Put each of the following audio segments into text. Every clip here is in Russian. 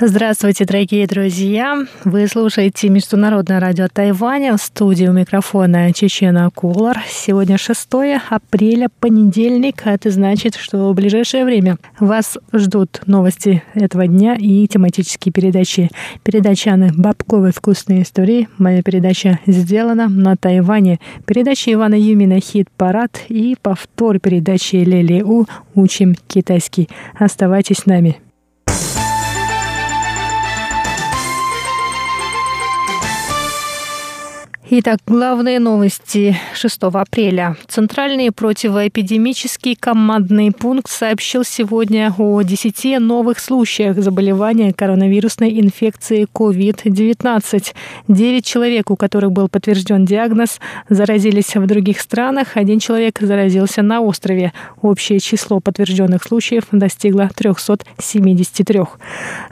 Здравствуйте, дорогие друзья! Вы слушаете Международное радио Тайваня в студии у микрофона Чечена Кулар. Сегодня 6 апреля, понедельник. а Это значит, что в ближайшее время вас ждут новости этого дня и тематические передачи. Передача Анны Бабковой «Вкусные истории». Моя передача сделана на Тайване. Передача Ивана Юмина «Хит-парад» и повтор передачи Лели У «Учим китайский». Оставайтесь с нами. Итак, главные новости 6 апреля. Центральный противоэпидемический командный пункт сообщил сегодня о 10 новых случаях заболевания коронавирусной инфекцией COVID-19. 9 человек, у которых был подтвержден диагноз, заразились в других странах. Один человек заразился на острове. Общее число подтвержденных случаев достигло 373.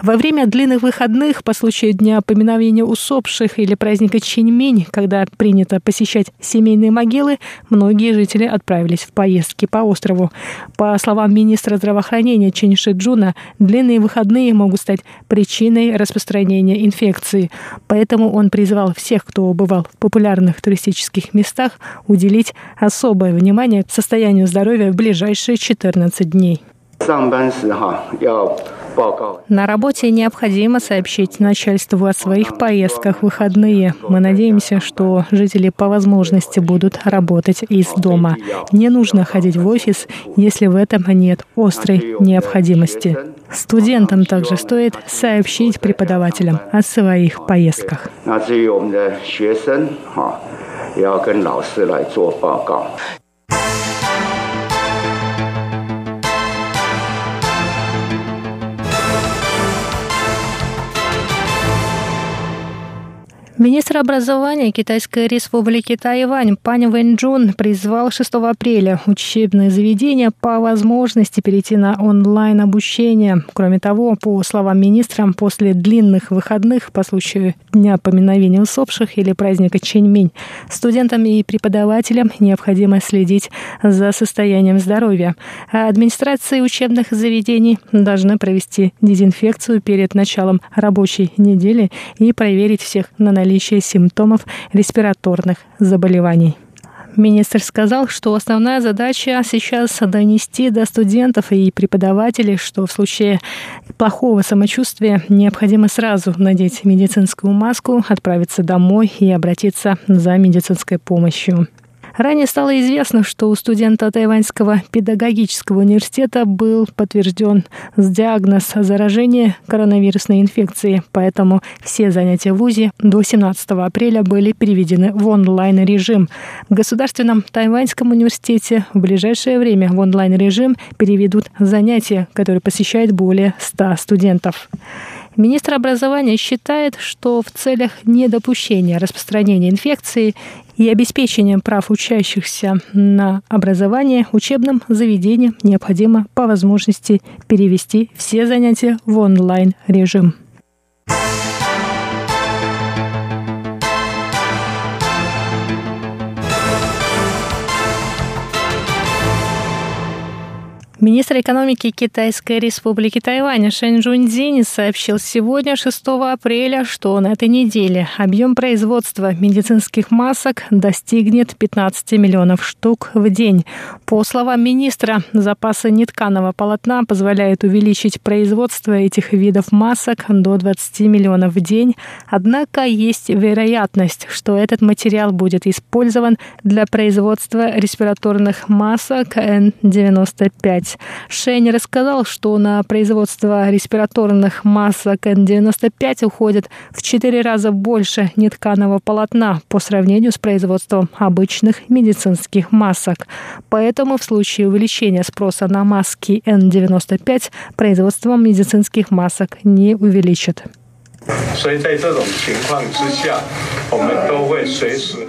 Во время длинных выходных по случаю Дня поминовения усопших или праздника Чиньмень, когда принято посещать семейные могилы, многие жители отправились в поездки по острову. По словам министра здравоохранения Чен Шиджуна, длинные выходные могут стать причиной распространения инфекции. Поэтому он призвал всех, кто бывал в популярных туристических местах, уделить особое внимание состоянию здоровья в ближайшие 14 дней. 上班时哈要报告 На работе необходимо сообщить начальству о своих поездках в выходные. Мы надеемся, что жители по возможности будут работать из дома. Не нужно ходить в офис, если в этом нет острой необходимости. Студентам также стоит сообщить преподавателям о своих поездках. 那至于我们的学生哈，也要跟老师来做报告。 Министр образования Китайской республики Тайвань Пань Вэньчжун призвал 6 апреля учебные заведения по возможности перейти на онлайн-обучение. Кроме того, по словам министра, после длинных выходных по случаю Дня поминовения усопших или праздника Чэньминь, студентам и преподавателям необходимо следить за состоянием здоровья. А администрации учебных заведений должны провести дезинфекцию перед началом рабочей недели и проверить всех на наличие симптомов респираторных заболеваний. Министр сказал, что основная задача сейчас донести до студентов и преподавателей, что в случае плохого самочувствия необходимо сразу надеть медицинскую маску, отправиться домой и обратиться за медицинской помощью. Ранее стало известно, что у студента Тайваньского педагогического университета был подтвержден диагноз заражения коронавирусной инфекцией, поэтому все занятия в ВУЗе до 17 апреля были переведены в онлайн-режим. В Государственном Тайваньском университете в ближайшее время в онлайн-режим переведут занятия, которые посещают более 100 студентов. Министр образования считает, что в целях недопущения распространения инфекции и обеспечения прав учащихся на образование учебным заведениям необходимо по возможности перевести все занятия в онлайн-режим. Министр экономики Китайской республики Тайвань Шэнь Жуньцзинь сообщил сегодня, 6 апреля, что на этой неделе объем производства медицинских масок достигнет 15 миллионов штук в день. По словам министра, запасы нетканого полотна позволяют увеличить производство этих видов масок до 20 миллионов в день. Однако есть вероятность, что этот материал будет использован для производства респираторных масок N95. Шень рассказал, что на производство респираторных масок N95 уходит в 4 раза больше нетканого полотна по сравнению с производством обычных медицинских масок. Поэтому в случае увеличения спроса на маски N95 производство медицинских масок не увеличит.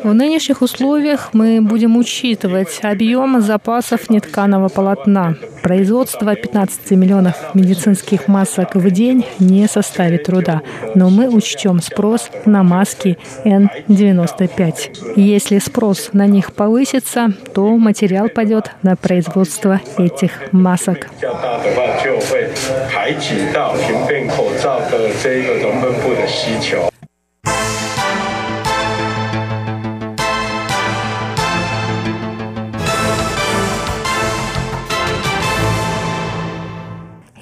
В нынешних условиях мы будем учитывать объем запасов нетканого полотна. Производство 15 миллионов медицинских масок в день не составит труда, но мы учтем спрос на маски N95. Если спрос на них повысится, то материал пойдет на производство этих масок. 这一个总分部的需求。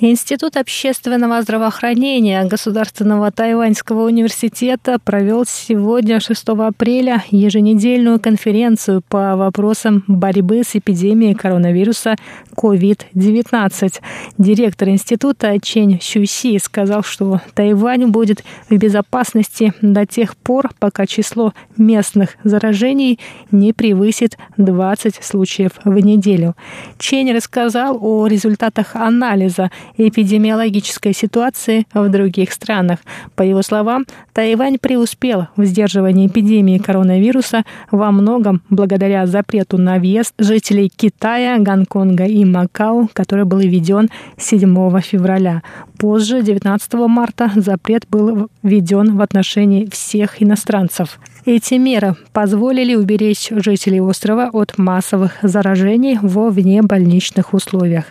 Институт общественного здравоохранения Государственного Тайваньского университета провел сегодня, 6 апреля, еженедельную конференцию по вопросам борьбы с эпидемией коронавируса COVID-19. Директор института Чень Сюси сказал, что Тайвань будет в безопасности до тех пор, пока число местных заражений не превысит 20 случаев в неделю. Чень рассказал о результатах анализа эпидемиологической ситуации в других странах. По его словам, Тайвань преуспел в сдерживании эпидемии коронавируса во многом благодаря запрету на въезд жителей Китая, Гонконга и Макао, который был введен 7 февраля. Позже, 19 марта, запрет был введен в отношении всех иностранцев. Эти меры позволили уберечь жителей острова от массовых заражений во внебольничных условиях.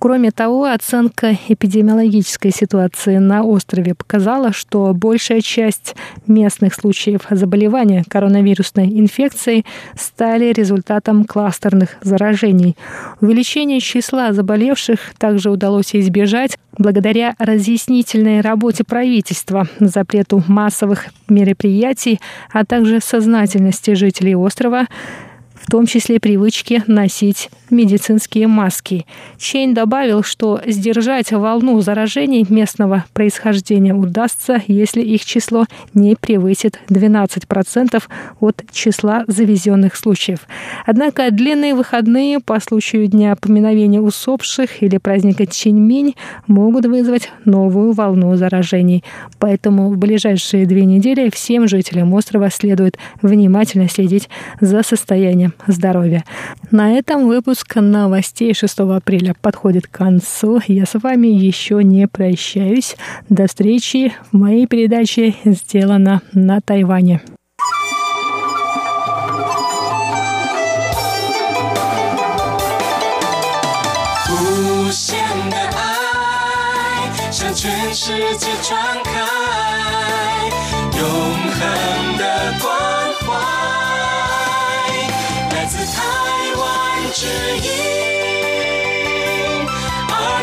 Кроме того, оценка эпидемиологической ситуации на острове показала, что большая часть местных случаев заболевания коронавирусной инфекцией стали результатом кластерных заражений. Увеличение числа заболевших также удалось избежать благодаря разъяснительной работе правительства, запрету массовых мероприятий, а также сознательности жителей острова в том числе привычки носить медицинские маски. Чейн добавил, что сдержать волну заражений местного происхождения удастся, если их число не превысит 12% от числа завезенных случаев. Однако длинные выходные по случаю Дня поминовения усопших или праздника Чиньминь могут вызвать новую волну заражений. Поэтому в ближайшие две недели всем жителям острова следует внимательно следить за состоянием здоровья. На этом выпуск новостей 6 апреля подходит к концу. Я с вами еще не прощаюсь. До встречи в моей передаче «Сделано на Тайване». 全世来自台湾之意。